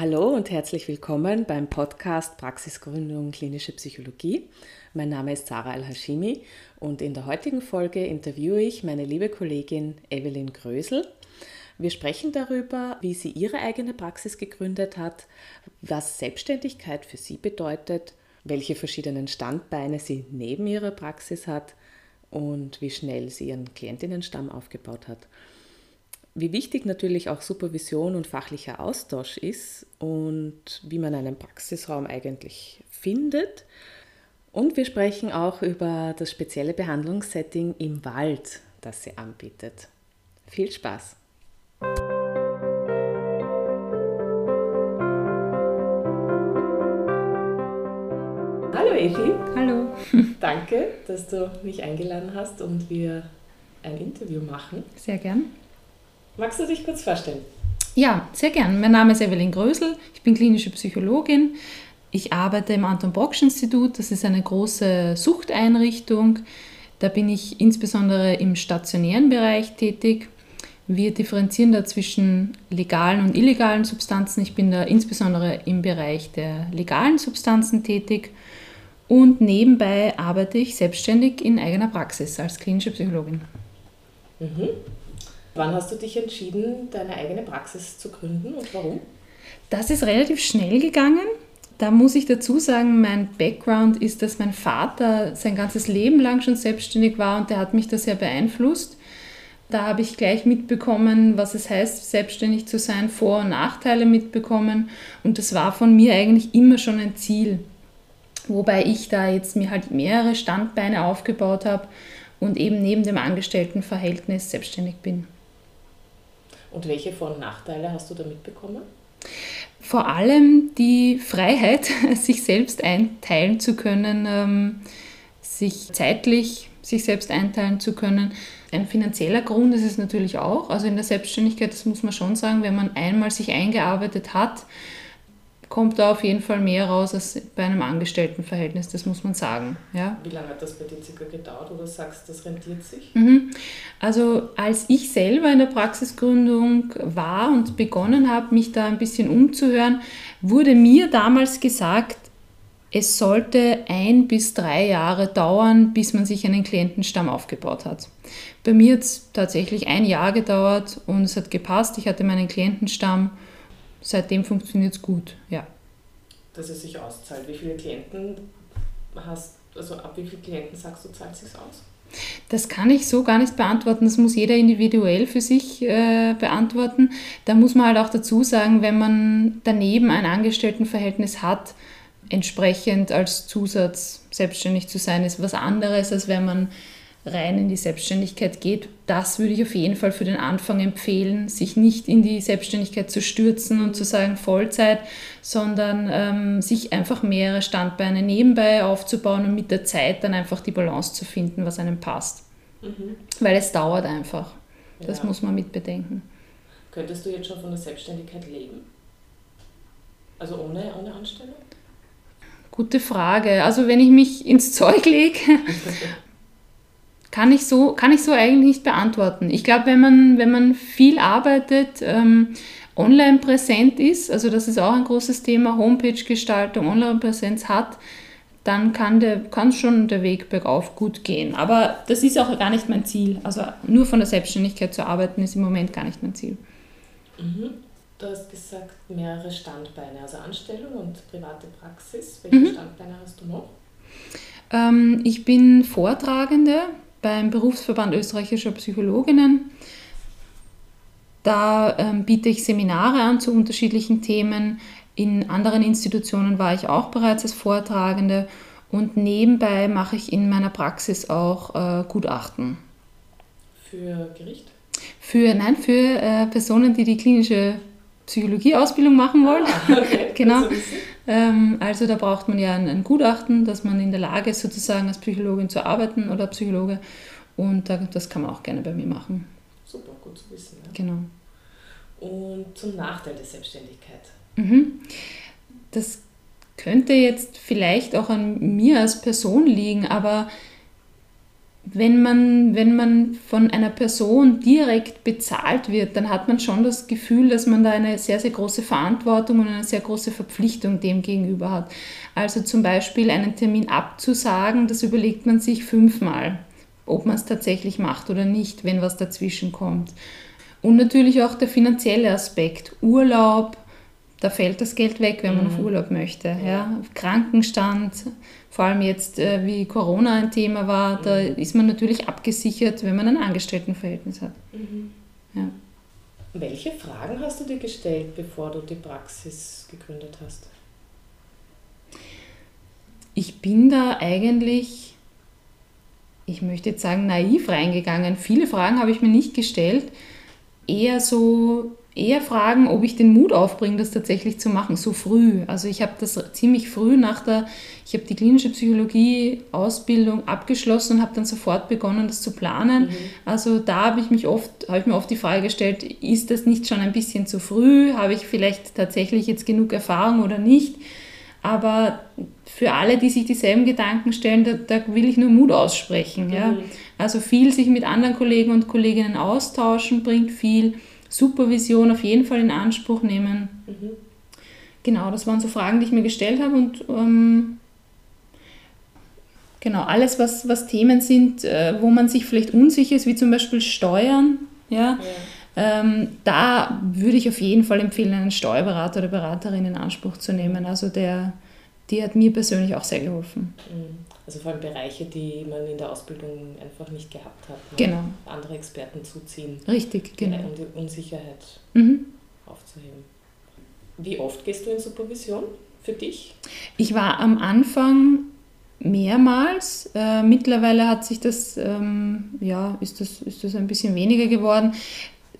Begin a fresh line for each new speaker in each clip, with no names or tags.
Hallo und herzlich willkommen beim Podcast Praxisgründung Klinische Psychologie. Mein Name ist Sarah Al-Hashimi und in der heutigen Folge interviewe ich meine liebe Kollegin Evelyn Grösel. Wir sprechen darüber, wie sie ihre eigene Praxis gegründet hat, was Selbstständigkeit für sie bedeutet, welche verschiedenen Standbeine sie neben ihrer Praxis hat und wie schnell sie ihren Klientinnenstamm aufgebaut hat wie wichtig natürlich auch Supervision und fachlicher Austausch ist und wie man einen Praxisraum eigentlich findet. Und wir sprechen auch über das spezielle Behandlungssetting im Wald, das sie anbietet. Viel Spaß! Hallo Evi.
Hallo.
Danke, dass du mich eingeladen hast und wir ein Interview machen.
Sehr gern.
Magst du dich kurz vorstellen?
Ja, sehr gern. Mein Name ist Evelyn Grösel, ich bin klinische Psychologin. Ich arbeite im Anton Brocksch Institut, das ist eine große Suchteinrichtung. Da bin ich insbesondere im stationären Bereich tätig. Wir differenzieren da zwischen legalen und illegalen Substanzen. Ich bin da insbesondere im Bereich der legalen Substanzen tätig. Und nebenbei arbeite ich selbstständig in eigener Praxis als klinische Psychologin.
Mhm. Wann hast du dich entschieden, deine eigene Praxis zu gründen und warum?
Das ist relativ schnell gegangen. Da muss ich dazu sagen, mein Background ist, dass mein Vater sein ganzes Leben lang schon selbstständig war und der hat mich da sehr beeinflusst. Da habe ich gleich mitbekommen, was es heißt, selbstständig zu sein, Vor- und Nachteile mitbekommen. Und das war von mir eigentlich immer schon ein Ziel. Wobei ich da jetzt mir halt mehrere Standbeine aufgebaut habe und eben neben dem Angestelltenverhältnis selbstständig bin.
Und welche Vor- und Nachteile hast du da mitbekommen?
Vor allem die Freiheit, sich selbst einteilen zu können, ähm, sich zeitlich sich selbst einteilen zu können. Ein finanzieller Grund ist es natürlich auch. Also in der Selbstständigkeit, das muss man schon sagen, wenn man einmal sich eingearbeitet hat, kommt da auf jeden Fall mehr raus als bei einem Angestelltenverhältnis, das muss man sagen. Ja.
Wie lange hat das bei dir circa gedauert oder sagst du, das rentiert sich?
Mhm. Also als ich selber in der Praxisgründung war und begonnen habe, mich da ein bisschen umzuhören, wurde mir damals gesagt, es sollte ein bis drei Jahre dauern, bis man sich einen Klientenstamm aufgebaut hat. Bei mir hat es tatsächlich ein Jahr gedauert und es hat gepasst. Ich hatte meinen Klientenstamm seitdem funktioniert es gut, ja.
Dass es sich auszahlt. Wie viele Klienten hast, also ab wie vielen Klienten sagst du, zahlt es sich aus?
Das kann ich so gar nicht beantworten. Das muss jeder individuell für sich äh, beantworten. Da muss man halt auch dazu sagen, wenn man daneben ein Angestelltenverhältnis hat, entsprechend als Zusatz selbstständig zu sein, ist was anderes, als wenn man rein in die Selbstständigkeit geht, das würde ich auf jeden Fall für den Anfang empfehlen, sich nicht in die Selbstständigkeit zu stürzen und zu sagen Vollzeit, sondern ähm, sich einfach mehrere Standbeine nebenbei aufzubauen und mit der Zeit dann einfach die Balance zu finden, was einem passt. Mhm. Weil es dauert einfach. Das ja. muss man mit bedenken.
Könntest du jetzt schon von der Selbstständigkeit leben? Also ohne, ohne Anstellung?
Gute Frage. Also wenn ich mich ins Zeug lege kann ich so, kann ich so eigentlich nicht beantworten. Ich glaube, wenn man, wenn man viel arbeitet, ähm, online präsent ist, also das ist auch ein großes Thema, Homepage-Gestaltung, Online-Präsenz hat, dann kann, der, kann schon der Weg bergauf gut gehen. Aber das ist auch gar nicht mein Ziel. Also nur von der Selbstständigkeit zu arbeiten ist im Moment gar nicht mein Ziel.
Mhm. Du hast gesagt, mehrere Standbeine, also Anstellung und private Praxis. Welche mhm. Standbeine hast du noch?
Ähm, ich bin Vortragende beim Berufsverband österreichischer Psychologinnen. Da ähm, biete ich Seminare an zu unterschiedlichen Themen. In anderen Institutionen war ich auch bereits als Vortragende und nebenbei mache ich in meiner Praxis auch äh, Gutachten.
Für Gericht?
Für, nein, für äh, Personen, die die klinische Psychologieausbildung machen wollen. Ah, okay. genau. Ähm, also da braucht man ja ein, ein, Gutachten, dass man in der Lage ist, sozusagen als Psychologin zu arbeiten oder Psychologe. Und da, das kann man auch gerne bei mir machen.
Super, gut zu wissen. Ja.
Genau.
Und zum Nachteil der Selbstständigkeit.
Mhm. Das könnte jetzt vielleicht auch an mir als Person liegen, aber wenn man, wenn man von einer Person direkt bezahlt wird, dann hat man schon das Gefühl, dass man da eine sehr, sehr große Verantwortung und eine sehr große Verpflichtung dem gegenüber hat. Also zum Beispiel einen Termin abzusagen, das überlegt man sich fünfmal, ob man es tatsächlich macht oder nicht, wenn was dazwischen kommt. Und natürlich auch der finanzielle Aspekt. Urlaub, da fällt das Geld weg, wenn man mhm. auf Urlaub möchte. Ja. Krankenstand, vor allem jetzt, äh, wie Corona ein Thema war, mhm. da ist man natürlich abgesichert, wenn man ein Angestelltenverhältnis hat. Mhm.
Ja. Welche Fragen hast du dir gestellt, bevor du die Praxis gegründet hast?
Ich bin da eigentlich, ich möchte jetzt sagen, naiv reingegangen. Viele Fragen habe ich mir nicht gestellt. Eher so eher fragen, ob ich den Mut aufbringe, das tatsächlich zu machen, so früh. Also ich habe das ziemlich früh nach der, ich habe die klinische Psychologie-Ausbildung abgeschlossen und habe dann sofort begonnen, das zu planen. Mhm. Also da habe ich mich oft, habe ich mir oft die Frage gestellt, ist das nicht schon ein bisschen zu früh? Habe ich vielleicht tatsächlich jetzt genug Erfahrung oder nicht? Aber für alle, die sich dieselben Gedanken stellen, da, da will ich nur Mut aussprechen. Mhm. Ja? Also viel sich mit anderen Kollegen und Kolleginnen austauschen bringt viel Supervision auf jeden Fall in Anspruch nehmen. Mhm. Genau, das waren so Fragen, die ich mir gestellt habe und ähm, genau, alles, was, was Themen sind, äh, wo man sich vielleicht unsicher ist, wie zum Beispiel Steuern, ja, ja. Ähm, da würde ich auf jeden Fall empfehlen, einen Steuerberater oder Beraterin in Anspruch zu nehmen. Also der, die hat mir persönlich auch sehr geholfen.
Mhm. Also vor allem Bereiche, die man in der Ausbildung einfach nicht gehabt hat. Ne?
Genau.
Andere Experten zuziehen.
Richtig, genau.
Um die Unsicherheit mhm. aufzuheben. Wie oft gehst du in Supervision für dich?
Ich war am Anfang mehrmals. Äh, mittlerweile hat sich das, ähm, ja, ist das, ist das ein bisschen weniger geworden.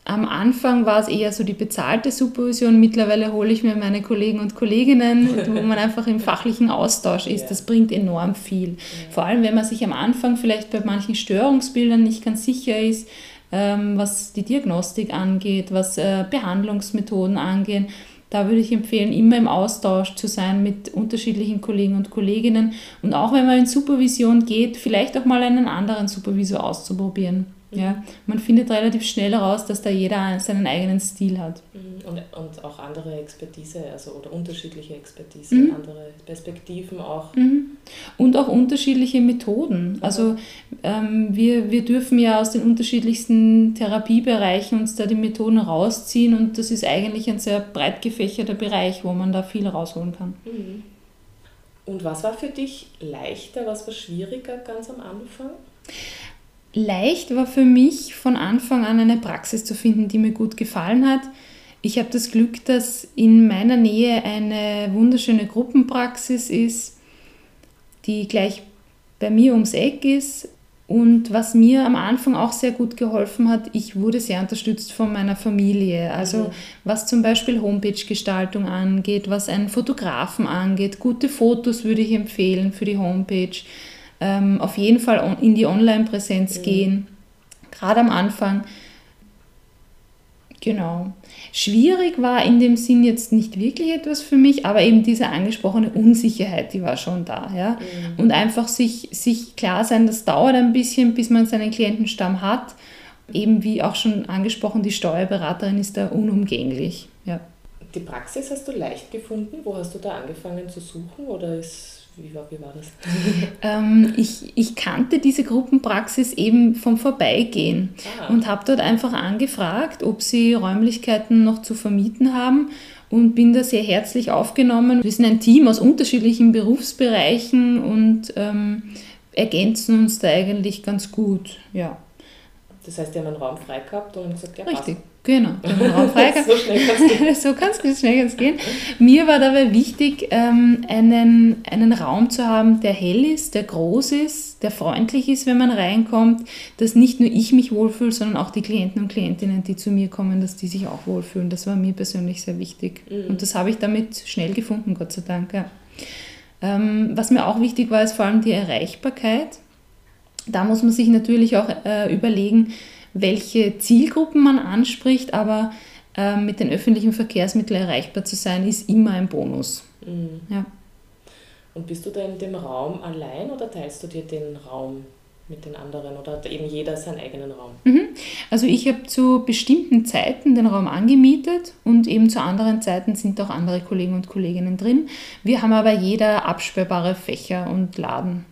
Am Anfang war es eher so die bezahlte Supervision. Mittlerweile hole ich mir meine Kollegen und Kolleginnen, wo man einfach im fachlichen Austausch ist. Das bringt enorm viel. Vor allem, wenn man sich am Anfang vielleicht bei manchen Störungsbildern nicht ganz sicher ist, ähm, was die Diagnostik angeht, was äh, Behandlungsmethoden angehen. Da würde ich empfehlen, immer im Austausch zu sein mit unterschiedlichen Kollegen und Kolleginnen und auch wenn man in Supervision geht, vielleicht auch mal einen anderen Supervisor auszuprobieren. Ja, man findet relativ schnell heraus, dass da jeder seinen eigenen Stil hat.
Mhm. Und, und auch andere Expertise, also oder unterschiedliche Expertise, mhm. andere Perspektiven auch.
Mhm. Und auch unterschiedliche Methoden. Also ähm, wir, wir dürfen ja aus den unterschiedlichsten Therapiebereichen uns da die Methoden rausziehen und das ist eigentlich ein sehr breit gefächerter Bereich, wo man da viel rausholen kann. Mhm.
Und was war für dich leichter, was war schwieriger ganz am Anfang?
Leicht war für mich von Anfang an eine Praxis zu finden, die mir gut gefallen hat. Ich habe das Glück, dass in meiner Nähe eine wunderschöne Gruppenpraxis ist, die gleich bei mir ums Eck ist. Und was mir am Anfang auch sehr gut geholfen hat, ich wurde sehr unterstützt von meiner Familie. Also mhm. was zum Beispiel Homepage-Gestaltung angeht, was einen Fotografen angeht, gute Fotos würde ich empfehlen für die Homepage ähm, auf jeden Fall in die Online-Präsenz mhm. gehen, gerade am Anfang. Genau. Schwierig war in dem Sinn jetzt nicht wirklich etwas für mich, aber eben diese angesprochene Unsicherheit, die war schon da. Ja? Mhm. Und einfach sich, sich klar sein, das dauert ein bisschen, bis man seinen Klientenstamm hat. Eben wie auch schon angesprochen, die Steuerberaterin ist da unumgänglich. Ja.
Die Praxis hast du leicht gefunden? Wo hast du da angefangen zu suchen oder ist wie war, wie war das?
ähm, ich, ich kannte diese Gruppenpraxis eben vom Vorbeigehen ah. und habe dort einfach angefragt, ob sie Räumlichkeiten noch zu vermieten haben und bin da sehr herzlich aufgenommen. Wir sind ein Team aus unterschiedlichen Berufsbereichen und ähm, ergänzen uns da eigentlich ganz gut. Ja.
Das heißt, die haben einen Raum frei gehabt und gesagt, ja,
Richtig. Passt. Genau, so schnell kann es gehen. so kann es schnell kann's gehen. Mir war dabei wichtig, ähm, einen, einen Raum zu haben, der hell ist, der groß ist, der freundlich ist, wenn man reinkommt, dass nicht nur ich mich wohlfühle, sondern auch die Klienten und Klientinnen, die zu mir kommen, dass die sich auch wohlfühlen. Das war mir persönlich sehr wichtig. Mhm. Und das habe ich damit schnell gefunden, Gott sei Dank. Ja. Ähm, was mir auch wichtig war, ist vor allem die Erreichbarkeit. Da muss man sich natürlich auch äh, überlegen, welche Zielgruppen man anspricht, aber äh, mit den öffentlichen Verkehrsmitteln erreichbar zu sein, ist immer ein Bonus. Mhm. Ja.
Und bist du da in dem Raum allein oder teilst du dir den Raum mit den anderen oder hat eben jeder seinen eigenen Raum?
Mhm. Also ich habe zu bestimmten Zeiten den Raum angemietet und eben zu anderen Zeiten sind auch andere Kollegen und Kolleginnen drin. Wir haben aber jeder absperrbare Fächer und Laden.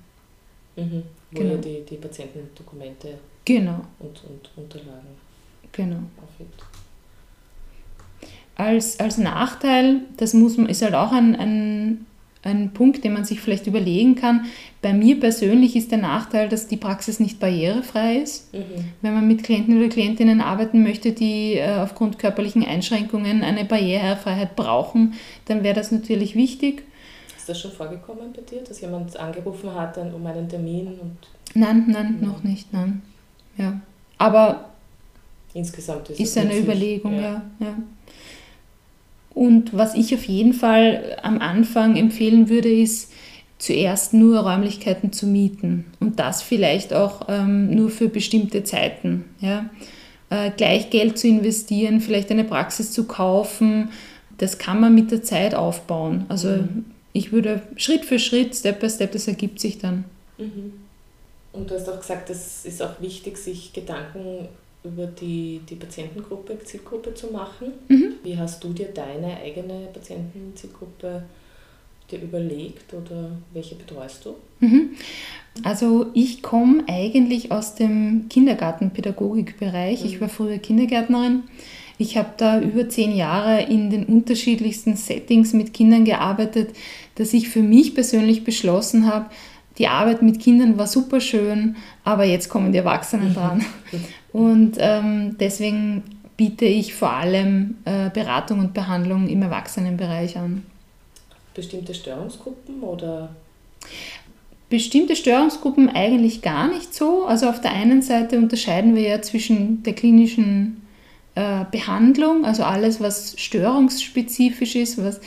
Mhm. Wo genau. die, die Patientendokumente
genau.
und, und Unterlagen
genau. Als, als Nachteil, das muss man, ist halt auch ein, ein ein Punkt, den man sich vielleicht überlegen kann. Bei mir persönlich ist der Nachteil, dass die Praxis nicht barrierefrei ist. Mhm. Wenn man mit Klienten oder Klientinnen arbeiten möchte, die äh, aufgrund körperlichen Einschränkungen eine Barrierefreiheit brauchen, dann wäre das natürlich wichtig.
Ist das schon vorgekommen bei dir, dass jemand angerufen hat um einen Termin? Und
nein, nein, ja. noch nicht, nein. Ja. Aber
insgesamt ist,
ist eine Überlegung, ja. ja. ja. Und was ich auf jeden Fall am Anfang empfehlen würde, ist zuerst nur Räumlichkeiten zu mieten und das vielleicht auch ähm, nur für bestimmte Zeiten. Ja? Äh, gleich Geld zu investieren, vielleicht eine Praxis zu kaufen, das kann man mit der Zeit aufbauen. Also mhm. ich würde Schritt für Schritt, Step by Step, das ergibt sich dann.
Mhm. Und du hast auch gesagt, es ist auch wichtig, sich Gedanken über die, die Patientengruppe, Zielgruppe zu machen. Mhm. Wie hast du dir deine eigene Patientenzielgruppe dir überlegt oder welche betreust du?
Mhm. Also ich komme eigentlich aus dem Kindergartenpädagogikbereich. Mhm. Ich war früher Kindergärtnerin. Ich habe da über zehn Jahre in den unterschiedlichsten Settings mit Kindern gearbeitet, dass ich für mich persönlich beschlossen habe, die Arbeit mit Kindern war super schön, aber jetzt kommen die Erwachsenen dran. Und ähm, deswegen biete ich vor allem äh, Beratung und Behandlung im Erwachsenenbereich an.
Bestimmte Störungsgruppen oder?
Bestimmte Störungsgruppen eigentlich gar nicht so. Also auf der einen Seite unterscheiden wir ja zwischen der klinischen äh, Behandlung, also alles, was störungsspezifisch ist, was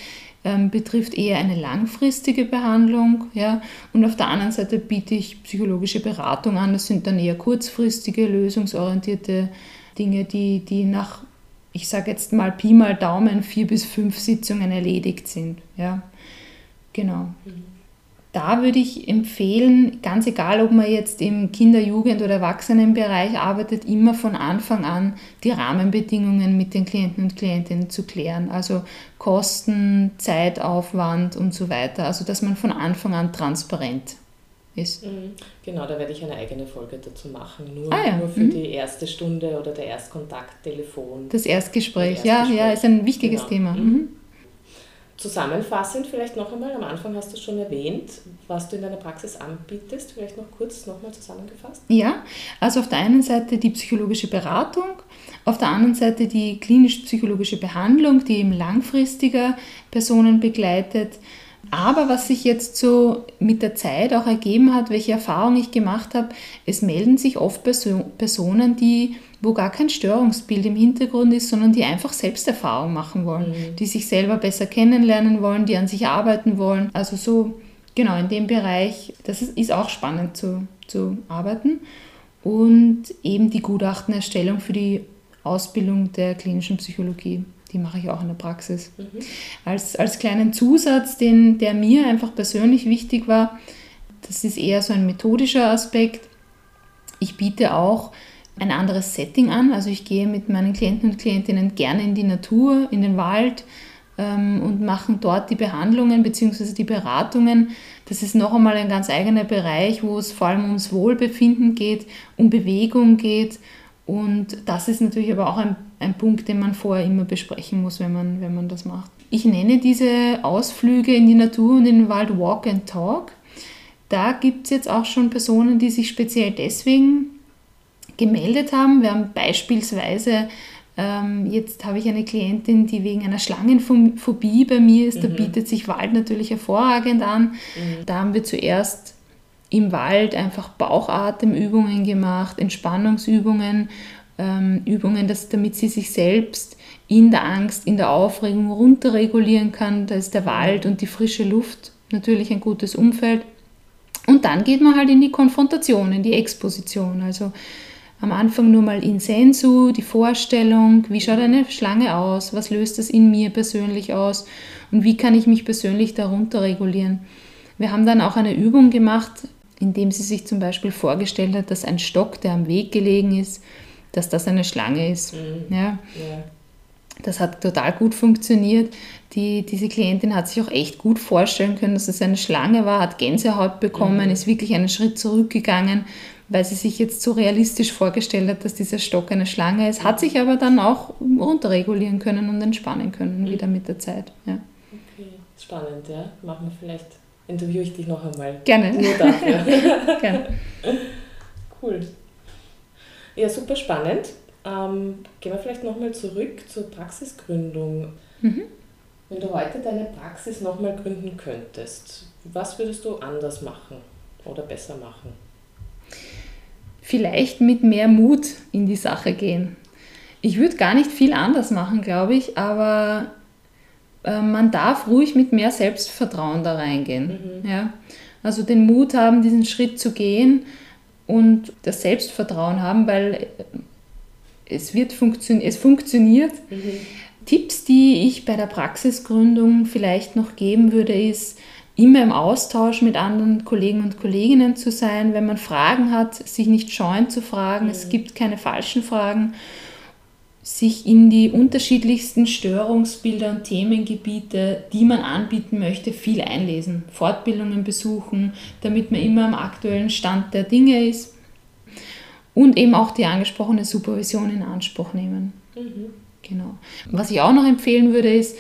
ähm, betrifft eher eine langfristige Behandlung. Ja? Und auf der anderen Seite biete ich psychologische Beratung an. Das sind dann eher kurzfristige, lösungsorientierte Dinge, die, die nach, ich sage jetzt mal Pi mal Daumen, vier bis fünf Sitzungen erledigt sind. Ja? Genau. Mhm da würde ich empfehlen, ganz egal, ob man jetzt im Kinder-, Jugend- oder Erwachsenenbereich arbeitet, immer von Anfang an die Rahmenbedingungen mit den Klienten und Klientinnen zu klären. Also Kosten, Zeitaufwand und so weiter. Also dass man von Anfang an transparent ist. Mhm.
Genau, da werde ich eine eigene Folge dazu machen. Nur, ah, ja. nur für mhm. die erste Stunde oder der Erstkontakt, Telefon.
Das Erstgespräch, das Erstgespräch. ja, ja, ist ein wichtiges genau. Thema. Mhm.
Zusammenfassend vielleicht noch einmal, am Anfang hast du schon erwähnt, was du in deiner Praxis anbietest, vielleicht noch kurz nochmal zusammengefasst.
Ja, also auf der einen Seite die psychologische Beratung, auf der anderen Seite die klinisch-psychologische Behandlung, die eben langfristiger Personen begleitet. Aber was sich jetzt so mit der Zeit auch ergeben hat, welche Erfahrung ich gemacht habe, es melden sich oft Personen, die wo gar kein Störungsbild im Hintergrund ist, sondern die einfach Selbsterfahrung machen wollen, mhm. die sich selber besser kennenlernen wollen, die an sich arbeiten wollen. Also so, genau, in dem Bereich, das ist, ist auch spannend zu, zu arbeiten. Und eben die Gutachtenerstellung für die Ausbildung der klinischen Psychologie. Die mache ich auch in der Praxis. Mhm. Als, als kleinen Zusatz, den, der mir einfach persönlich wichtig war, das ist eher so ein methodischer Aspekt. Ich biete auch ein anderes Setting an. Also ich gehe mit meinen Klienten und Klientinnen gerne in die Natur, in den Wald ähm, und machen dort die Behandlungen bzw. die Beratungen. Das ist noch einmal ein ganz eigener Bereich, wo es vor allem ums Wohlbefinden geht, um Bewegung geht. Und das ist natürlich aber auch ein, ein Punkt, den man vorher immer besprechen muss, wenn man, wenn man das macht. Ich nenne diese Ausflüge in die Natur und in den Wald Walk and Talk. Da gibt es jetzt auch schon Personen, die sich speziell deswegen gemeldet haben. Wir haben beispielsweise, ähm, jetzt habe ich eine Klientin, die wegen einer Schlangenphobie bei mir ist. Da mhm. bietet sich Wald natürlich hervorragend an. Mhm. Da haben wir zuerst im Wald einfach Bauchatemübungen gemacht, Entspannungsübungen, ähm, Übungen, dass, damit sie sich selbst in der Angst, in der Aufregung runterregulieren kann. Da ist der Wald und die frische Luft natürlich ein gutes Umfeld. Und dann geht man halt in die Konfrontation, in die Exposition. Also am Anfang nur mal in sensu, die Vorstellung, wie schaut eine Schlange aus, was löst das in mir persönlich aus und wie kann ich mich persönlich darunter regulieren. Wir haben dann auch eine Übung gemacht, indem sie sich zum Beispiel vorgestellt hat, dass ein Stock, der am Weg gelegen ist, dass das eine Schlange ist. Mhm. Ja. ja. Das hat total gut funktioniert. Die, diese Klientin hat sich auch echt gut vorstellen können, dass es eine Schlange war, hat Gänsehaut bekommen, mhm. ist wirklich einen Schritt zurückgegangen, weil sie sich jetzt so realistisch vorgestellt hat, dass dieser Stock eine Schlange ist, hat sich aber dann auch runterregulieren können und entspannen können mhm. wieder mit der Zeit. Ja.
Okay, spannend, ja. Machen wir vielleicht, interviewe ich dich noch einmal.
Gerne.
Nur dafür. Gerne. Cool. Ja, super spannend. Ähm, gehen wir vielleicht nochmal zurück zur Praxisgründung. Mhm. Wenn du heute deine Praxis nochmal gründen könntest, was würdest du anders machen oder besser machen?
Vielleicht mit mehr Mut in die Sache gehen. Ich würde gar nicht viel anders machen, glaube ich, aber äh, man darf ruhig mit mehr Selbstvertrauen da reingehen. Mhm. Ja? Also den Mut haben, diesen Schritt zu gehen und das Selbstvertrauen haben, weil es, wird funktio es funktioniert. Mhm. Tipps, die ich bei der Praxisgründung vielleicht noch geben würde, ist, immer im Austausch mit anderen Kollegen und Kolleginnen zu sein, wenn man Fragen hat, sich nicht scheuen zu fragen, mhm. es gibt keine falschen Fragen, sich in die unterschiedlichsten Störungsbilder und Themengebiete, die man anbieten möchte, viel einlesen, Fortbildungen besuchen, damit man immer am aktuellen Stand der Dinge ist und eben auch die angesprochene Supervision in Anspruch nehmen. Mhm. Genau. Was ich auch noch empfehlen würde, ist,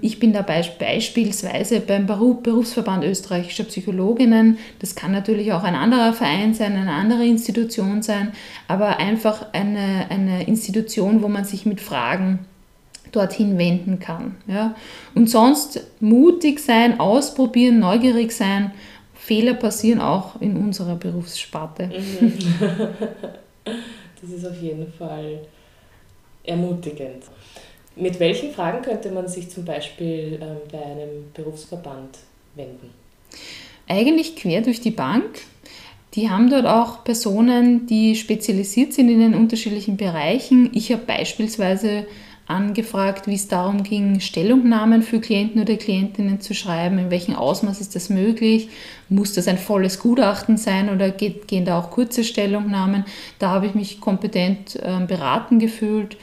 ich bin dabei beispielsweise beim Berufsverband österreichischer Psychologinnen. Das kann natürlich auch ein anderer Verein sein, eine andere Institution sein, aber einfach eine, eine Institution, wo man sich mit Fragen dorthin wenden kann. Ja? Und sonst mutig sein, ausprobieren, neugierig sein Fehler passieren auch in unserer Berufssparte. Mhm.
Das ist auf jeden Fall ermutigend. Mit welchen Fragen könnte man sich zum Beispiel ähm, bei einem Berufsverband wenden?
Eigentlich quer durch die Bank. Die haben dort auch Personen, die spezialisiert sind in den unterschiedlichen Bereichen. Ich habe beispielsweise angefragt, wie es darum ging, Stellungnahmen für Klienten oder Klientinnen zu schreiben, in welchem Ausmaß ist das möglich, muss das ein volles Gutachten sein oder gehen da auch kurze Stellungnahmen. Da habe ich mich kompetent äh, beraten gefühlt.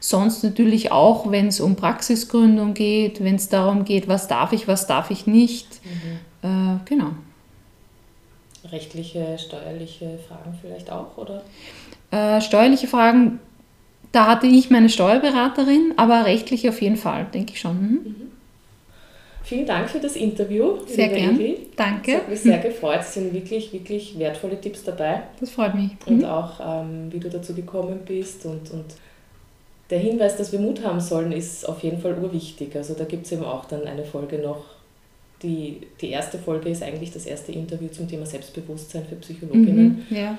Sonst natürlich auch, wenn es um Praxisgründung geht, wenn es darum geht, was darf ich, was darf ich nicht. Mhm. Äh, genau.
Rechtliche, steuerliche Fragen vielleicht auch, oder?
Äh, steuerliche Fragen da hatte ich meine Steuerberaterin, aber rechtlich auf jeden Fall, denke ich schon. Mhm. mhm.
Vielen Dank für das Interview.
Sehr gerne. Danke.
Es hat mich sehr gefreut. Es sind wirklich, wirklich wertvolle Tipps dabei.
Das freut mich.
Und mhm. auch, ähm, wie du dazu gekommen bist. Und, und der Hinweis, dass wir Mut haben sollen, ist auf jeden Fall urwichtig. Also da gibt es eben auch dann eine Folge noch. Die, die erste Folge ist eigentlich das erste Interview zum Thema Selbstbewusstsein für Psychologinnen.
Mhm, ja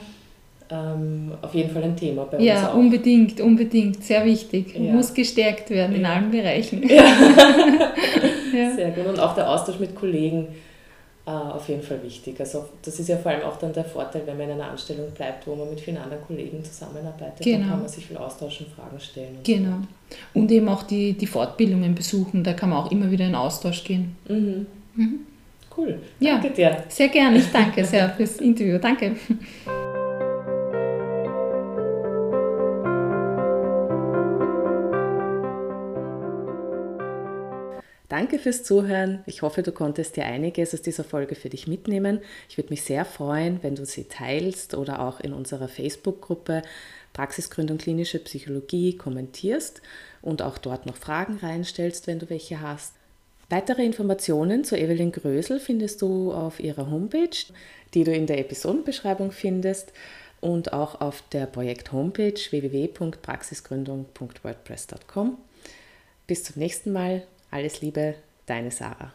ähm, auf jeden Fall ein Thema
bei ja, uns. Ja, unbedingt, unbedingt, sehr wichtig. Ja. Muss gestärkt werden in allen Bereichen.
Ja. Sehr gut. Und auch der Austausch mit Kollegen auf jeden Fall wichtig. Also das ist ja vor allem auch dann der Vorteil, wenn man in einer Anstellung bleibt, wo man mit vielen anderen Kollegen zusammenarbeitet, genau. dann kann man sich viel austauschen, Fragen stellen.
Und genau. So. Und eben auch die, die Fortbildungen besuchen, da kann man auch immer wieder in Austausch gehen.
Mhm. Mhm. Cool. Danke ja, dir.
Sehr gerne. Ich danke sehr fürs Interview. Danke.
Danke fürs Zuhören. Ich hoffe, du konntest dir einiges aus dieser Folge für dich mitnehmen. Ich würde mich sehr freuen, wenn du sie teilst oder auch in unserer Facebook-Gruppe Praxisgründung klinische Psychologie kommentierst und auch dort noch Fragen reinstellst, wenn du welche hast. Weitere Informationen zu Evelyn Grösel findest du auf ihrer Homepage, die du in der Episodenbeschreibung findest und auch auf der Projekt-Homepage www.praxisgründung.wordpress.com. Bis zum nächsten Mal. Alles Liebe, deine Sarah.